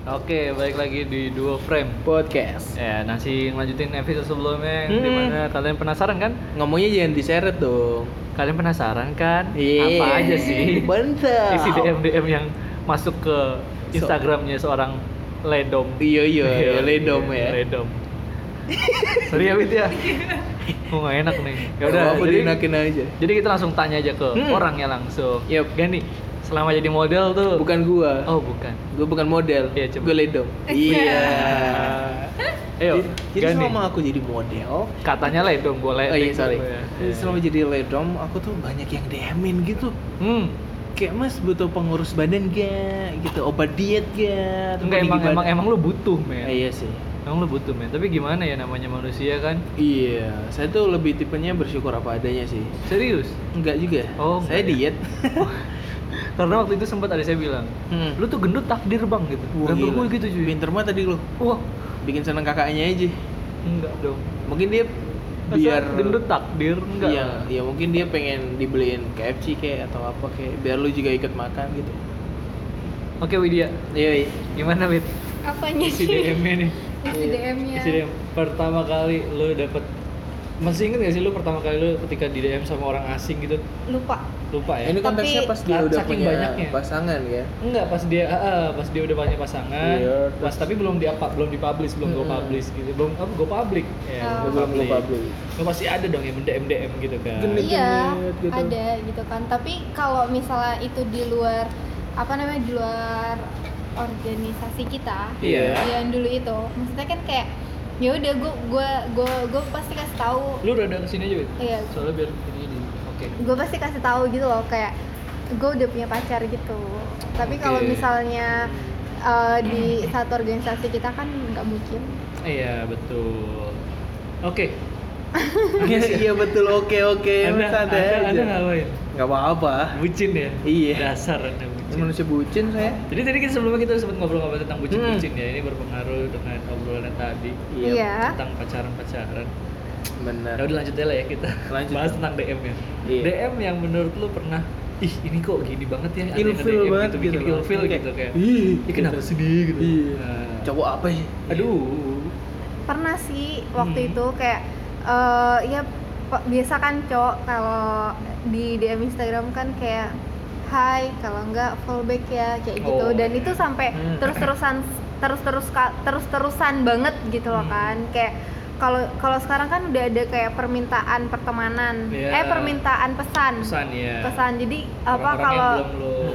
Oke, balik lagi di Duo Frame. podcast. Ya, nasi ngelanjutin episode sebelumnya yang Hmm. di mana kalian penasaran kan? Ngomongnya jangan diseret dong. Kalian penasaran kan? Iya. Apa aja sih? Bentar. Isi DM DM yang masuk ke Instagramnya seorang Ledom. Iya iya, iya, ledom iya, ya. Ledom. Sorry ya, Wit ya. Oh, nggak enak nih. Ya udah, jadi, aja. jadi kita langsung tanya aja ke Hmm. orangnya langsung. Yup. Gani, selama jadi model tuh. Bukan gua. Oh, bukan. Gua bukan model. Iya, coba. Gua ledom. Iya. Ayo, Jadi, Gani. selama aku jadi model, Katanya Ledom boleh. oh iya sorry. Ya. Jadi selama jadi ledom, aku tuh banyak yang DM-in gitu. Hmm. Kayak mas butuh pengurus badan gak? Gitu, obat diet gak? Enggak emang emang badan? emang lu butuh, men. Eh, iya sih. Emang lu butuh, men. Tapi gimana ya namanya manusia kan? Iya, saya tuh lebih tipenya bersyukur apa adanya sih. Serius. Enggak juga. Oh, saya enggak ya? diet. Karena waktu itu sempat ada saya bilang, Hmm. lu tuh gendut takdir bang gitu. Gila. gue gitu cuy. Pinter banget tadi lu. Wah, Bikin seneng kakaknya aja. enggak dong. Mungkin dia Masa biar gendut takdir enggak. Iya, iya mungkin dia pengen dibeliin KFC kayak atau apa kayak biar lu juga ikut makan gitu. Oke Widya, Iya, iya. gimana Wid? Apanya Isi sih? Nih. Isi DM-nya. Isi DM. Pertama kali lu dapet masih inget gak sih lu pertama kali lu ketika di DM sama orang asing gitu? Lupa. Lupa ya? Ini konteksnya Tapi- pas dia Saking udah punya banyaknya. pasangan ya. Enggak, pas dia ah, ah, pas dia udah punya pasangan. Iya, pas terus- tapi belum di apa belum dipublish, belum go Hmm. publish gitu. Belum apa go public. Ya, Oh. Belum lu publish. Lu pasti ada dong yang DM DM gitu kan. Genit. Iya, gitu. ada gitu kan. Tapi kalau misalnya itu di luar apa namanya di luar organisasi kita, Iya. yang dulu itu, maksudnya kan kayak ya udah gue gue gue gue pasti kasih tahu Lu udah ada ke sini aja, Wid? Iya. Soalnya biar ini ini. Oke. gue pasti kasih tahu gitu loh kayak gue udah punya pacar gitu tapi kalau Oke. misalnya eh, di satu organisasi kita kan nggak mungkin Iya, betul. Oke. Iya, iya betul. Oke, oke. Anda, Santai anda, aja. anda ngapain? Nggak apa-apa. Bucin ya? Iya. Dasar anda bucin. Manusia bucin saya. Jadi tadi kita sebelumnya kita sempat ngobrol-ngobrol tentang bucin-bucin Hmm. ya. Ini berpengaruh dengan obrolan tadi Iya. tentang pacaran-pacaran. Benar. Ya udah lanjut aja lah ya kita Lanjut. bahas tentang DM ya. Iya. DM yang menurut lu pernah ih ini kok gini banget ya ada yang Ilfil banget gitu, bikin gitu. ilfil Kayak, gitu kayak Ih, Ih kenapa gitu. sih dia gitu Iya. Nah, Cowok apa sih? aduh pernah sih waktu Hmm. itu kayak eh ya biasa kan cowok kalau di DM Instagram kan kayak Hai, kalau enggak fallback ya kayak gitu Oh, dan iya. itu sampai Hmm. terus-terusan terus-terus terus-terusan banget gitu loh Hmm. kan kayak kalau kalau sekarang kan udah ada kayak permintaan pertemanan Iya. eh permintaan pesan pesan ya pesan jadi apa Orang-orang kalau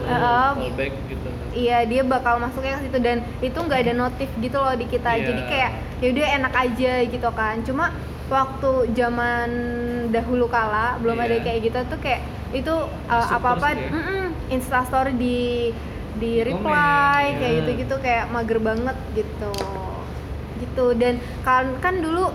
Eh, fallback gitu Iya dia bakal masuknya ke situ dan itu nggak ada notif gitu loh di kita Iya. jadi kayak ya udah enak aja gitu kan cuma waktu zaman dahulu kala belum ada Iya. kayak gitu tuh kayak itu Masuk apa apa terus ya? Instastory di di Di komen, reply kayak iya. gitu gitu kayak mager banget gitu gitu dan kan kan dulu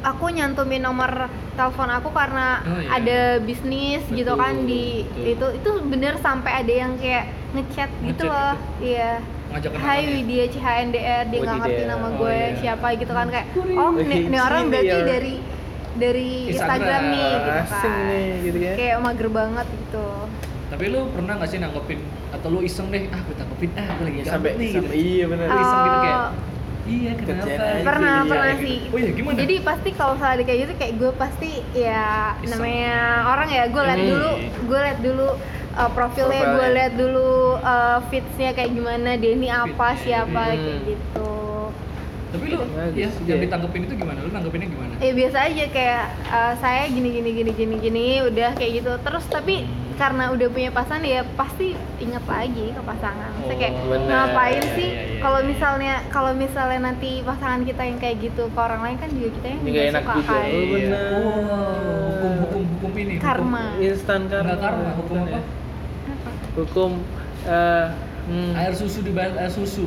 aku nyantumin nomor telepon aku karena Oh, iya. ada bisnis gitu Betul, kan di betul. itu itu bener sampai ada yang kayak ngechat gitu Ngechat loh gitu. iya Hai ya? Widya CHNDR dia nggak ngerti nama Oh, gue iya. siapa gitu kan kayak oh nih, orang Ini berarti ya. dari dari Instagram. Instagram, nih gitu kan nih gitu ya. kayak mager banget gitu tapi lu pernah gak sih nanggepin atau lu iseng deh ah gue tanggepin ah gue lagi Ya, gabut sampai, nih sampai gitu. iya benar. Iseng gitu kayak Oh. iya kenapa aja. pernah Iya, pernah gitu. sih oh iya gimana jadi pasti kalau misalnya ada kayak gitu kayak gue pasti ya Iseng. namanya orang ya gue liat Hmm. dulu gue liat dulu uh, profilnya gue liat dulu uh, feedsnya kayak gimana ini apa Feednya, siapa hmm. kayak gitu tapi lu ya yang ya. ditanggepin itu gimana lu nanggepinnya gimana ya biasa aja kayak uh, saya gini gini gini gini gini udah kayak gitu terus tapi Hmm. karena udah punya pasangan ya pasti inget lagi ke pasangan Maksudnya kayak Oh, bener. ngapain sih Iya, iya, kalau iya. misalnya kalau misalnya nanti pasangan kita yang kayak gitu ke orang lain kan juga kita yang juga nggak enak suka juga. kan Oh, Iya. bener. Oh, hukum hukum hukum ini hukum- karma Instan karma. Nggak karma hukum apa ya? Hukum eh, hmm. air susu di air susu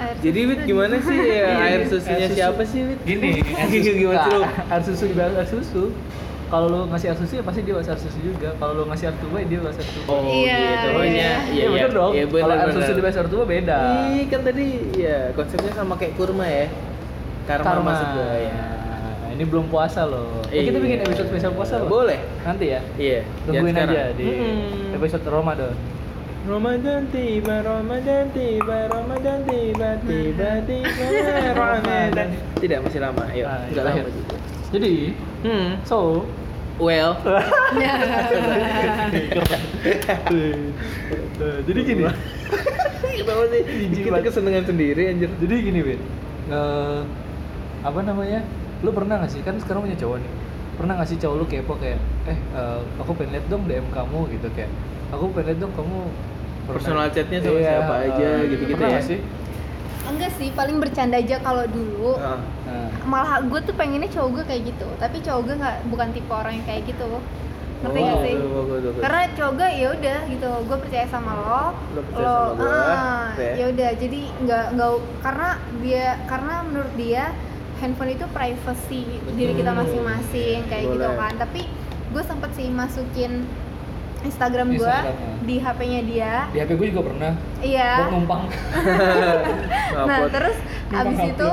Air Jadi Wit gimana sih ya Iya, air iya. susunya Air susu. siapa sih Wit? gini air susu Gimana sih lu? air susu di air susu kalau lu ngasih air susu ya pasti dia bahas air susu juga kalau lu ngasih air tuba ya dia bahas air tuba Oh Iya, gitu. Oh, iya. iya, iya bener dong Iya kalau air susu di bahas air tuba beda Ih, kan tadi ya konsepnya sama kayak kurma ya. Karma, maksud gue ya. Nah, ini belum puasa loh Eh, kita Iya. bikin episode spesial puasa loh Boleh. nanti ya Iya. tungguin aja di episode Ramadan Ramadan tiba, Ramadan tiba, Ramadan tiba, tiba tiba Ramadan. Tidak masih lama, ayo. Ah, Enggak iya. lama juga. Jadi, Hmm. so Well, jadi gini. kenapa sih? Kita kesenangan sendiri anjir. Jadi gini, Win. Eh, apa namanya? Lu pernah gak sih? Kan sekarang punya cowok nih. Pernah gak sih cowok lu kepo kayak, eh, eh, aku pengen lihat dong DM kamu gitu kayak. Aku pengen lihat dong kamu pernah- Personal chatnya sama Iya, siapa aja, eh, gitu-gitu pernah ya? sih? enggak sih paling bercanda aja kalau dulu Ah. Nah, malah gue tuh pengennya cowok gue kayak gitu tapi cowok gue nggak bukan tipe orang yang kayak gitu ngerti Oh, gak sih bagus, bagus, bagus. karena cowok gue ya udah gitu gue percaya sama lo Lo percaya sama gua, ah, gitu ya? ya udah jadi nggak nggak karena dia karena menurut dia handphone itu privacy diri kita masing-masing kayak gitu Boleh. kan tapi gue sempet sih masukin Instagram gue di HP-nya dia di HP gue juga pernah. iya Buat numpang. nah terus Numpang abis itu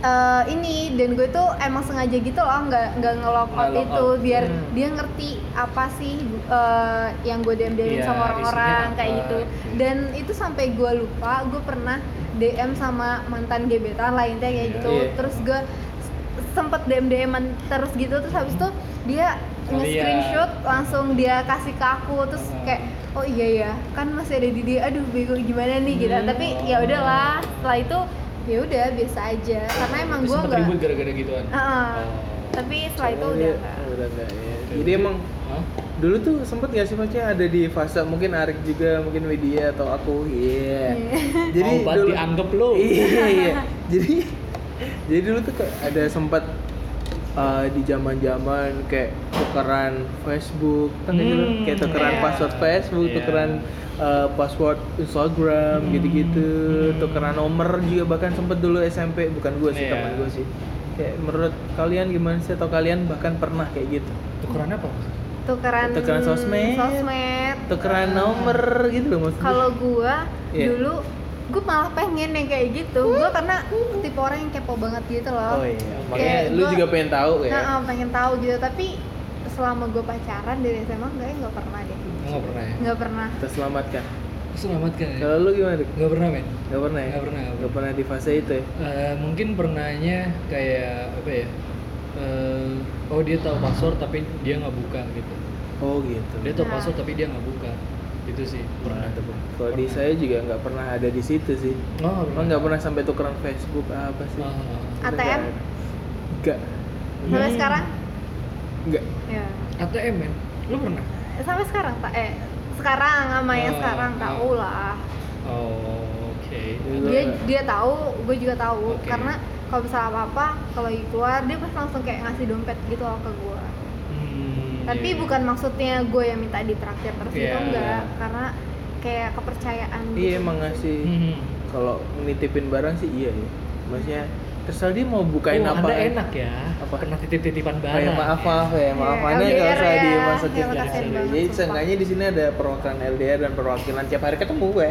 eh, ini dan gue tuh emang sengaja gitu loh nggak nggak nge-lock out Nggak itu out. biar Hmm. dia ngerti apa sih eh, yang gue DM DM Iya, sama orang-orang kayak gitu gitu. dan itu sampai gue lupa gue pernah DM sama mantan gebetan lainnya kayak Iya. gitu Iya. terus gue sempet DM DM terus gitu terus habis itu dia Oh, nge-screenshot iya. langsung dia kasih ke aku terus Ah. kayak oh iya ya kan masih ada di dia aduh bego gimana nih gitu Hmm. tapi ya udahlah setelah itu ya udah biasa aja karena emang gue enggak ribut gara-gara gituan. Heeh. Oh. tapi setelah itu Oh, udah iya. udah ya. Jadi oke. emang Hah? Dulu tuh sempet gak sih maksudnya ada di fase mungkin Arik juga mungkin Widya atau aku iya jadi Mau banget dianggap lu. iya iya jadi jadi dulu tuh kayak ada sempat uh, di zaman zaman kayak tukeran Facebook kan. Hmm, kayak tukeran iya. password Facebook Iya. tukeran uh, password Instagram Hmm. gitu-gitu Hmm. tukeran nomor juga bahkan sempet dulu SMP bukan gue sih Iya. teman gue sih kayak menurut kalian gimana sih atau kalian bahkan pernah kayak gitu Tukeran apa? Tukeran Tukeran sosmed. sosmed tukeran nomor gitu loh maksudnya kalau gua Iya. dulu gue malah pengen yang kayak gitu gua karena tipe orang yang kepo banget gitu loh oh iya makanya Kayak lu gua- juga pengen tahu ya Nah, pengen tahu gitu tapi selama gue pacaran dari SMA enggak nggak pernah deh Enggak pernah ya. nggak pernah kita selamatkan Selamatkan ya. kalau lu gimana Rik? Enggak pernah, men. Gak pernah ya? Nggak pernah, nggak Nggak pernah di fase itu ya? Eh, mungkin pernahnya kayak apa ya? Eh, oh dia tahu password tapi dia nggak buka gitu. Oh gitu Dia tahu Nah. password tapi dia nggak buka. Itu sih pernah. Mantep. Kalau di saya juga nggak pernah ada di situ sih Oh, Emang nggak pernah sampai tukeran Facebook apa sih? Ah. ATM Enggak sampai Hmm. sekarang Enggak ya ATM men. Lu pernah? sampai sekarang tak eh sekarang sama yang Oh, sekarang oh. tahu lah Oh, oke. Iya. dia dia tahu gue juga tahu Oke. karena kalau misalnya apa apa kalau lagi keluar dia pasti langsung kayak ngasih dompet gitu loh ke gue Hmm, tapi iya. bukan maksudnya gue yang minta ditraktir terus Iya. itu enggak karena kayak kepercayaan Iya gitu. emang ngasih Hmm. Kalau nitipin barang sih iya ya Maksudnya terserah dia mau bukain oh, apa Anda enak ya. Apa? Kena titip-titipan Oh, barang. ya, maaf maaf ya maaf Iya, Anda nggak LDR usah ya. dimasukin Ya, Jadi seenggaknya di sini ada perwakilan LDR dan perwakilan tiap hari ketemu gue.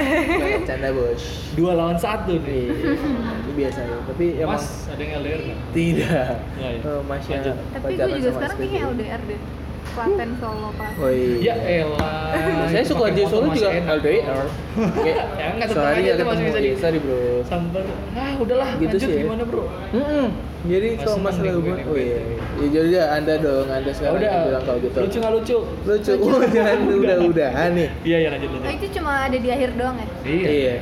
Canda bos. Dua lawan satu nih. Iya, itu biasa ya. Tapi emang Mas, ada yang LDR nggak? tidak. Nggak ya? Oh, Masya Lanjut. tapi gue juga sekarang kayaknya. LDR deh Klaten Solo Klaten Oh iya. Ya elah. Saya suka di Solo juga. LDR. Oke. Ya enggak tetap aja itu masih bisa di Iya, sorry bro. sambar. Ah, udahlah, Gitu lanjut sih ya. gimana, Bro? Mm-mm. Jadi Masih kalau masalah hubungan, oh iya. Ya jadi ya Anda dong, Anda sekarang udah. yang bilang kalau gitu. Lucu nggak lucu? Lucu. Oh, jangan udah udahan nih. Iya, iya lanjut oh lanjut. itu cuma ada di akhir doang ya Iya.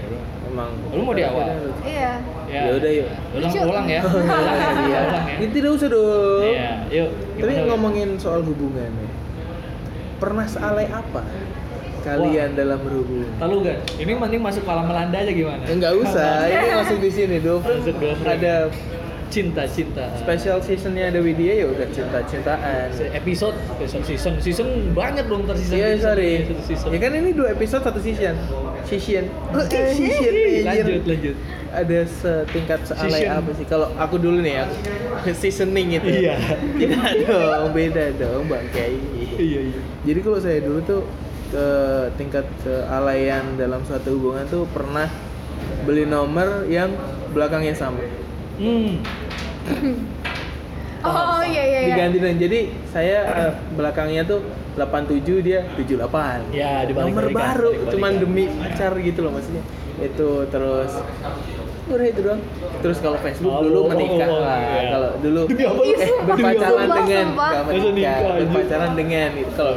Emang. Lu mau di awal? iya Ya udah, yuk. Ulang ulang ya. Ulang ya. Iya. Ya. Ini tidak usah dong. Iya, yuk. Tapi ngomongin soal hubungan ya. Pernah sealai apa kalian dalam berhubungan? Tahu gak? Ini mending masuk kolam Melanda aja gimana? Ya, Enggak usah, ini masuk di sini dong. Ada cinta cinta. special seasonnya ada Widya ya udah cinta-cintaan. Episode episode season season banyak dong season Iya season, sorry. season. Ya kan ini dua episode satu season. Season. Oh, season. anjir. lanjut lanjut Ada setingkat sealai Season. apa sih? Kalau aku dulu nih aku seasoning itu. Iya. Tidak dong, beda dong Bang Kiai. iya iya Jadi kalau saya dulu tuh ke tingkat kealayan dalam suatu hubungan tuh pernah beli nomor yang belakangnya sama. Hmm oh iya iya. iya. diganti dan jadi saya eh, belakangnya tuh 87 dia 78 Ya, dibalik-balikan, nomor baru dibalik-balikan. cuman demi pacar gitu loh maksudnya itu terus udah itu doang terus kalau Facebook Oh, dulu oh, menikah oh, oh, lah iya. kalau dulu Demi apa? Ih, eh berpacaran sumpah, dengan sumpah. menikah berpacaran dengan itu kalau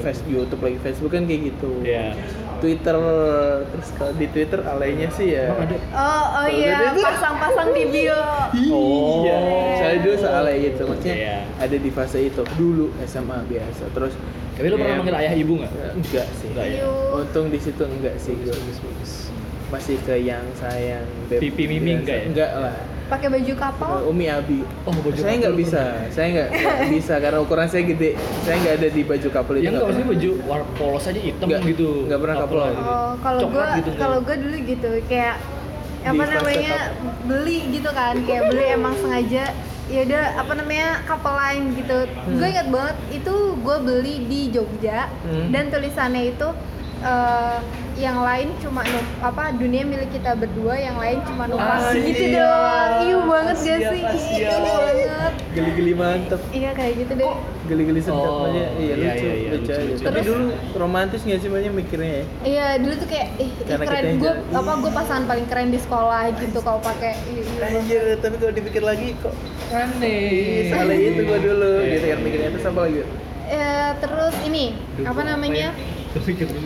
face YouTube lagi Facebook kan kayak gitu Iya. Twitter terus kalau di Twitter alainya sih ya ada? Oh, oh iya, pasang-pasang di bio. Oh. Iya, saya dulu soalnya itu maksudnya Iya. ada di fase itu dulu SMA biasa terus Tapi lu pernah manggil ayah ibu nggak? Enggak sih. Enggak ya? Untung di situ enggak sih gue. Masih ke yang sayang. Pipi mimi enggak ya? Enggak lah. Pakai baju kapal. Ke Umi Abi. Oh, baju saya nggak bisa. Saya nggak bisa karena ukuran saya gede. Saya nggak ada di baju couple itu. Ya enggak nggak maksudnya pernah. baju warna polos aja hitam Nggak, gitu. nggak pernah couple. gitu. Oh, kalau gua gitu, kalau gua dulu gitu kayak apa namanya beli gitu kan kayak beli emang sengaja ya udah apa namanya couple line gitu gue ingat banget itu gue beli di Jogja Hmm. dan tulisannya itu eh, yang lain cuma apa dunia milik kita berdua yang lain cuma numpang Anjir. gitu doang iya banget gak sih iya banget Geli-geli mantep. iya kayak gitu deh Geli-geli sedap Oh, aja. Iya iya, lucu, iya, iya, lucu lucu, aja. lucu. Tapi dulu romantis nggak sih banyak mikirnya ya? Iya dulu tuh kayak ih, kita keren gue apa gue pasangan paling keren di sekolah gitu kalau pakai iya, iya. Anjir, tapi kalau dipikir lagi kok Aneh. salah itu gua dulu Iya. gitu kan mikirnya itu apa lagi? Eh, terus ini Duh, apa namanya ya.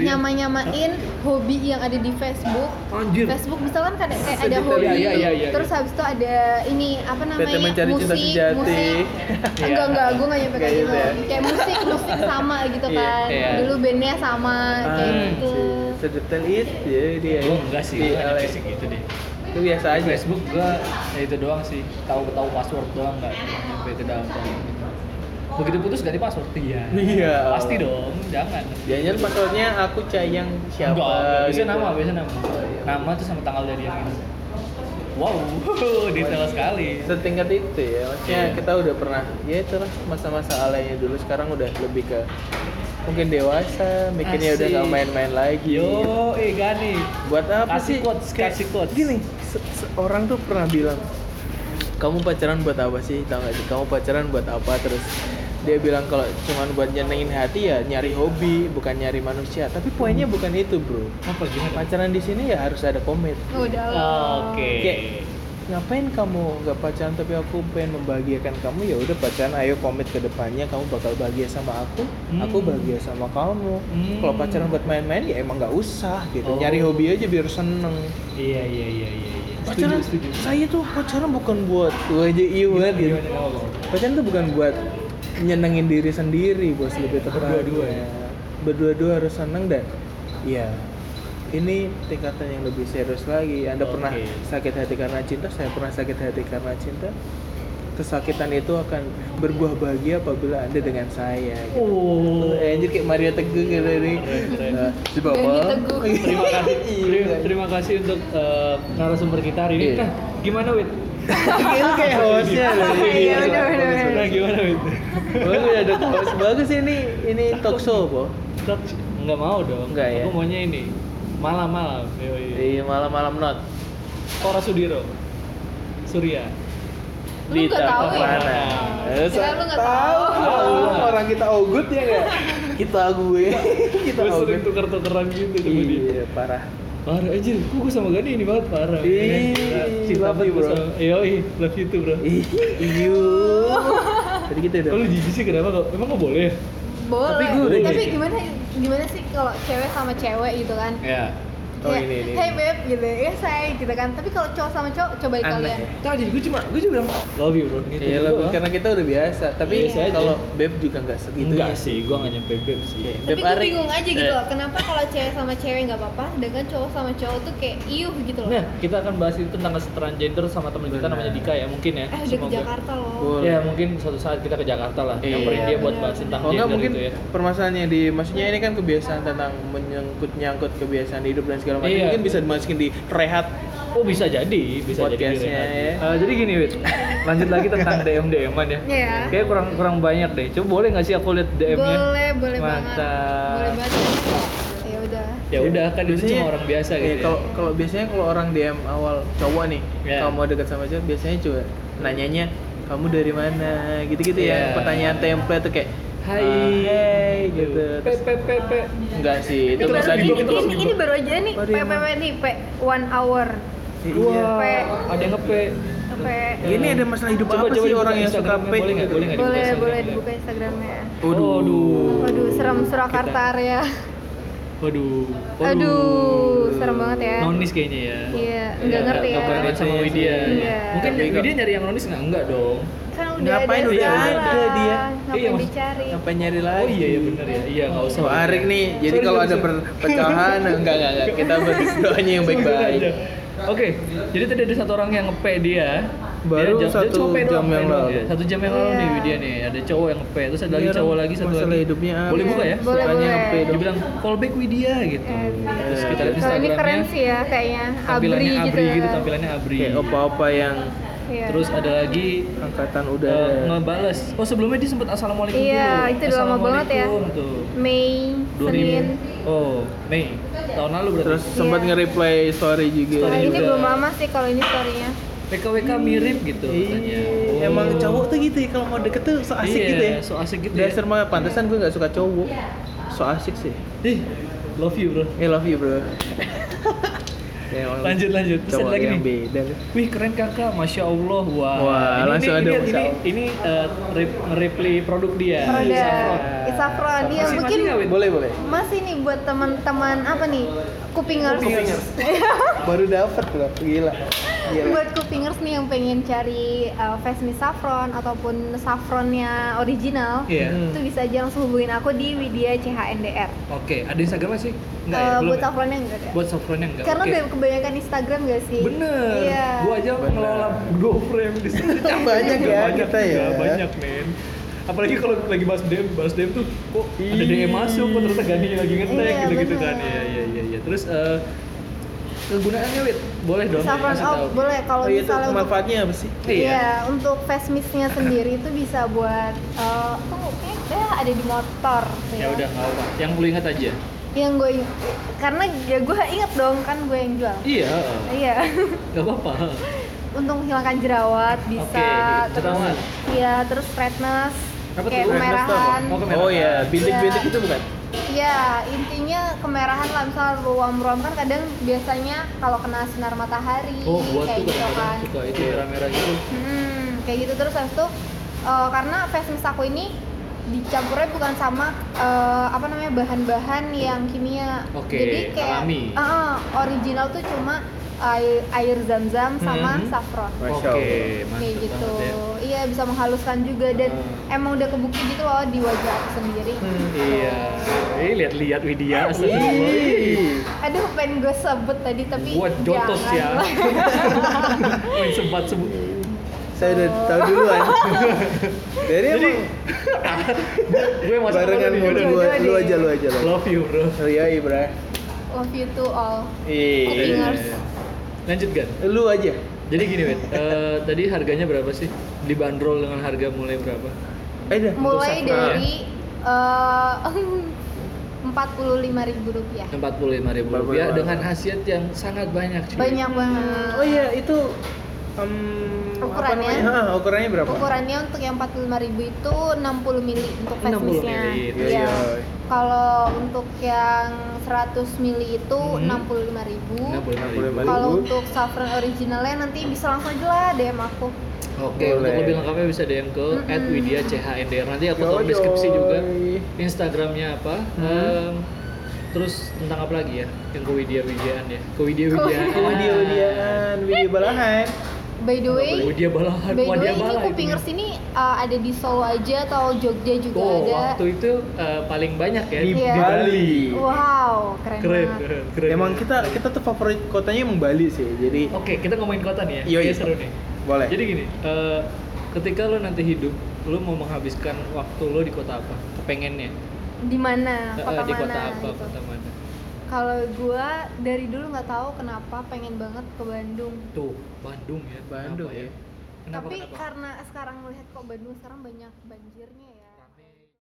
Nyama-nyamain hobi yang ada di Facebook. Anjir. Facebook misalkan kayak, kayak ada hobi, iya, iya, iya, terus iya. habis itu ada ini apa namanya mencari cinta musik, sejati. musik. Iya. enggak enggak, gue nggak nyampe kayak gitu. gitu ya. Kayak musik musik sama gitu Iya, kan. iya. Dulu bandnya sama kayak Ah, gitu. Sedetail itu ya dia. Gua enggak sih, nggak nyampe gitu deh. Itu biasa aja. Facebook gua ya itu doang sih. Tahu tahu password doang enggak nyampe ke dalam dalam. Begitu putus ganti password. Iya. Iya. Pasti dong, jangan. Jangan passwordnya aku sayang siapa? Enggak, enggak. biasanya gitu. nama, biasanya nama. Nama tuh sama tanggal jadian gitu. Wow, detail sekali. Setingkat itu ya, maksudnya Iya. kita udah pernah, ya itulah masa-masa alaynya dulu sekarang udah lebih ke mungkin dewasa, mikirnya udah nggak main-main lagi. Yo, eh Gani. Buat apa Kasih sih? quotes, kasih quotes. Gini, se- se- orang tuh pernah bilang, kamu pacaran buat apa sih? Tahu nggak sih? Kamu pacaran buat apa? Terus dia bilang kalau cuman buat nyenengin hati ya nyari hobi, bukan nyari manusia. Tapi poinnya bukan itu, bro. Apa gimana? Pacaran di sini ya harus ada komit. Udah lah. Oke. Kayak, ngapain kamu nggak pacaran tapi aku pengen membahagiakan kamu ya udah pacaran ayo komit ke depannya kamu bakal bahagia sama aku aku Hmm. bahagia sama kamu Hmm. kalau pacaran buat main-main ya emang nggak usah gitu Oh. nyari hobi aja biar seneng Iya, iya, iya, iya, iya. pacaran Setuju, setuju. saya tuh pacaran bukan buat gue aja iya banget gitu pacaran tuh bukan buat nyenengin diri sendiri bos lebih tepatnya Berdua-dua ya? berdua-dua harus seneng dan ya ini tingkatan yang lebih serius lagi anda pernah Oke. sakit hati karena cinta saya pernah sakit hati karena cinta kesakitan itu akan berbuah bahagia apabila anda dengan saya gitu. Oh. Eh, anjir kayak Mario Teguh gitu keren. Nah, si Bapak Teguh. Terima kasih. Iya. Terima, terima kasih untuk eh, narasumber kita hari ini. Iya. Nah, gimana Wit? Itu kayak hostnya loh. Iya, udah, udah, udah. Nah, gimana Wit? Bagus ya ada host. Bagus ini ini talk show, Po. Enggak mau dong. Enggak ya? Aku maunya ini. Malam-malam. Yoi. Di malam-malam not. Tora Sudiro. Surya. Lu nggak tahu ya? mana? Eh, Kira lu nggak tahu. tahu. Tahu. Orang kita ogut ya nggak? Kita gue. kita Gue sering tuker-tukeran gitu sama dia. Iya, parah. Parah aja, kok gue sama Gani ini banget parah Ih, Cinta love banget you, bro. Yoi, love you too bro Ih, Tadi kita udah. Kalau jijik sih kenapa kok? Emang gak boleh? Boleh. Tapi udah Tapi gitu. gimana gimana sih kalau cewek sama cewek gitu kan? Ya Oh, Kayak, ini, ini. Hey beb gitu ya say gitu kan. Tapi kalau cowok sama cowok coba Aneh kalian. ya. Tadi gue cuma, gue cuma bilang love you bro gitu Iya, lah, karena kita udah biasa. Tapi Biasa aja. kalau beb juga nggak segitu. Enggak sih, gue gak nyampe beb sih Oke. Tapi gue Ari. bingung aja gitu Eh. loh. Kenapa kalau cewek sama cewek nggak apa-apa, dengan cowok sama cowok tuh kayak iuh gitu loh. Nah, kita akan bahas itu tentang kesetaraan gender sama teman kita namanya Dika ya, mungkin ya eh udah ke. Jakarta loh. Ya, mungkin suatu saat kita ke Jakarta lah Iya. Nyamperin dia buat bahas tentang Oh enggak gender mungkin itu ya permasalahannya di maksudnya ini kan kebiasaan tentang menyangkut nyangkut kebiasaan hidup dan segala macam Iya. mungkin bisa dimasukin di rehat Oh bisa jadi, bisa jadi ya. Eh, jadi gini Wit, lanjut lagi tentang DM DM-an ya. Iya. Kayak kurang kurang banyak deh. Coba boleh nggak sih aku lihat DM-nya? Boleh, boleh banget. Mantap. Boleh banget. Ya udah. Ya udah kan itu Biasanya- cuma orang biasa gitu. Iya, ya. kalau kalau biasanya kalau orang DM awal cowok nih Iya. kalau mau dekat sama cewek biasanya coba nanyanya kamu dari mana gitu-gitu Iya. ya pertanyaan template tuh kayak Hai. "Ah, hey gitu Pe pe pe pe. enggak sih itu Itu bisa kan di ini, ini, ini baru aja nih Baru yang PPP nih P one hour iya Wah, Pe. ada yang ngepe. P ini ada masalah hidup Coba- apa coba sih orang yang suka pe boleh nggak? Boleh nggak? dibuka boleh Instagramnya? boleh dibuka Instagramnya Waduh. waduh serem Surakarta area Waduh. Aduh, serem banget ya. Nonis kayaknya ya. Iya, nggak ngerti ya. Nggak berani sama Widya. Iya. Mungkin Tapi kok- Widya nyari yang nonis nggak? Enggak dong. Kan udah Ngapain ada udah ada dia? ngapain Iya, dicari ngapain nyari lagi Oh iya ya benar ya. Iya nggak usah. Arik nih, jadi Sorry, kalau sorry, ada perpecahan, enggak enggak enggak, kita berdoanya yang baik-baik. Oke, jadi tadi ada satu orang yang ngepe dia. Baru Dia jam- satu dia jam yang lalu. ya. Satu jam yang lalu Iya. nih Widya nih, ada cowok yang ngepe, terus ada lagi Ini cowok lagi satu lagi. hidupnya apa? Boleh buka ya? Boleh, Sukanya ngepe Dia bilang fallback Widya gitu. Eh, Terus kita lihat kalau ini Instagramnya. keren sih ya kayaknya abri Tampilannya gitu, abri gitu, ya. tampilannya abri. Kayak opa-opa yang Iya. Terus ada lagi angkatan uh, udara. ngebales. Oh sebelumnya dia sempat assalamualaikum Iya, dulu. itu udah lama banget ya. Assalamualaikum, Tuh. Mei 2000. Senin Oh, Mei. Tahun lalu berarti. Terus sempat Iya. nge-reply story juga. nah, ini juga. belum lama sih kalau ini storynya PKWK mirip gitu katanya. Iya, emang Oh. cowok tuh gitu ya kalau mau deket tuh so asik Iya, gitu ya. so asik gitu ya. Dasar mah pantesan gue gak suka cowok. So asik sih. Ih, love you bro. I love you bro. Ya, Lanjut lanjut. Terus ada lagi yang nih. beda. Wih keren kakak, masya Allah wah. Wah, ini, langsung ini, ada ini, ini, ini uh, rep- nge-reply produk dia. Produk. Saffron. Isafron dia Masih- mungkin masih? Boleh boleh. masih nih buat teman-teman apa nih kupingers, Kupingers. Baru dapet loh, gila. Gila. buat kupingers nih yang pengen cari uh, face mist saffron ataupun saffronnya original Iya. Hmm. itu bisa aja langsung hubungin aku di Widya CHNDR Oke, ada Instagramnya sih? Enggak ya? Eh, Belum buat ya? saffronnya enggak ada Buat saffronnya enggak? karena udah kebanyakan Instagram gak sih Bener. iya Gua aja Bener. ngelola dua frame di situ. Banyak ya banyak kita ya. Banyak men. Apalagi kalau lagi bahas DM, bahas DM tuh kok ada. DM masuk, kok ternyata Gani lagi ngetek Iya, gitu-gitu bener. kan. Iya iya iya iya. Terus eh kegunaannya Wit, boleh dong saffron oh tahu. boleh kalau Oh iya misalnya untuk manfaatnya apa sih? Iya. Iya, untuk face mistnya sendiri itu bisa buat eh tuh kayaknya ada di motor tuh Ya udah nggak apa. Yang perlu ingat aja. Yang gue karena ya gue inget dong kan gue yang jual. Iya. Iya. Gak apa-apa. Untuk menghilangkan jerawat bisa Oke, terus jerawat. iya terus redness Apa kayak tuh? kemerahan. Oh, kemerahan. Oh iya, bintik-bintik Iya. itu bukan? Iya, intinya kemerahan lah misal ruam-ruam kan kadang biasanya kalau kena sinar matahari Oh, kayak gitu kan. suka itu merah-merah gitu. Hmm, kayak gitu terus habis itu eh, karena face mist aku ini dicampurnya bukan sama eh, apa namanya bahan-bahan yang kimia. Oke, Jadi kayak alami. eh, original tuh cuma air, air zam-zam sama Hmm. saffron. Oke, Allah. mantap Kayak gitu. ya. Iya, bisa menghaluskan juga dan Hmm. emang udah kebukti gitu loh di wajah aku sendiri. Hmm, Iya. Eh lihat-lihat Widya. Aduh, pengen gue sebut tadi tapi Buat jotos ya. Main sebat sebut. Saya udah tahu duluan. Jadi Jadi gue masuk barengan mau lu, lu aja lu aja lu. aja. Love you bro. Oh, Iya, iya, bro. Love you to all. Iya. Kupingers. Lanjut kan. Lu aja. Jadi gini Wet, eh, tadi harganya berapa sih? Dibanderol dengan harga mulai berapa? Eh dah. Mulai dari eh, empat puluh lima ribu rupiah. Empat puluh lima ribu rupiah dengan khasiat yang sangat banyak. cuy. Banyak banget. Oh iya, itu apa Ukurannya? namanya? Hah, ukurannya berapa? Ukurannya untuk yang 45.000 itu 60 mili untuk face 60 mistnya. mili, iya. Kalau untuk yang 100 mili itu Hmm. 65.000. 65.000. Kalau untuk saffron originalnya nanti bisa langsung aja lah DM aku. Oke, Boleh. untuk lebih lengkapnya bisa DM ke Mm-mm. @widya_chnDR. Nanti aku taruh deskripsi juga Instagramnya apa. Hmm. Em, terus tentang apa lagi ya? Yang ke Widya Widyaan ya. Ke Widya Widyaan. Oh, dia Widian, Widya Balahan. By the way, Widya Balahan. by the way ini kupingers ini uh, ada di Solo aja atau Jogja juga Oh, ada. waktu itu eh, paling banyak ya Di Iya. Bali. Wow, keren, Keren, banget. keren, keren. Emang kita kita tuh favorit kotanya emang Bali sih. Jadi Oke, kita ngomongin kota nih ya. Iya, Iya, seru nih. boleh. Jadi gini, eh, ketika lo nanti hidup, lo mau menghabiskan waktu lo di kota apa? Kepengennya? Di mana? Eh, Kota di mana? kota apa? gitu. Kota mana? Kalau gua dari dulu nggak tahu kenapa pengen banget ke Bandung. Tuh, Bandung ya. Bandung Kenapa ya. Kenapa, Tapi kenapa? karena sekarang melihat kok Bandung sekarang banyak banjirnya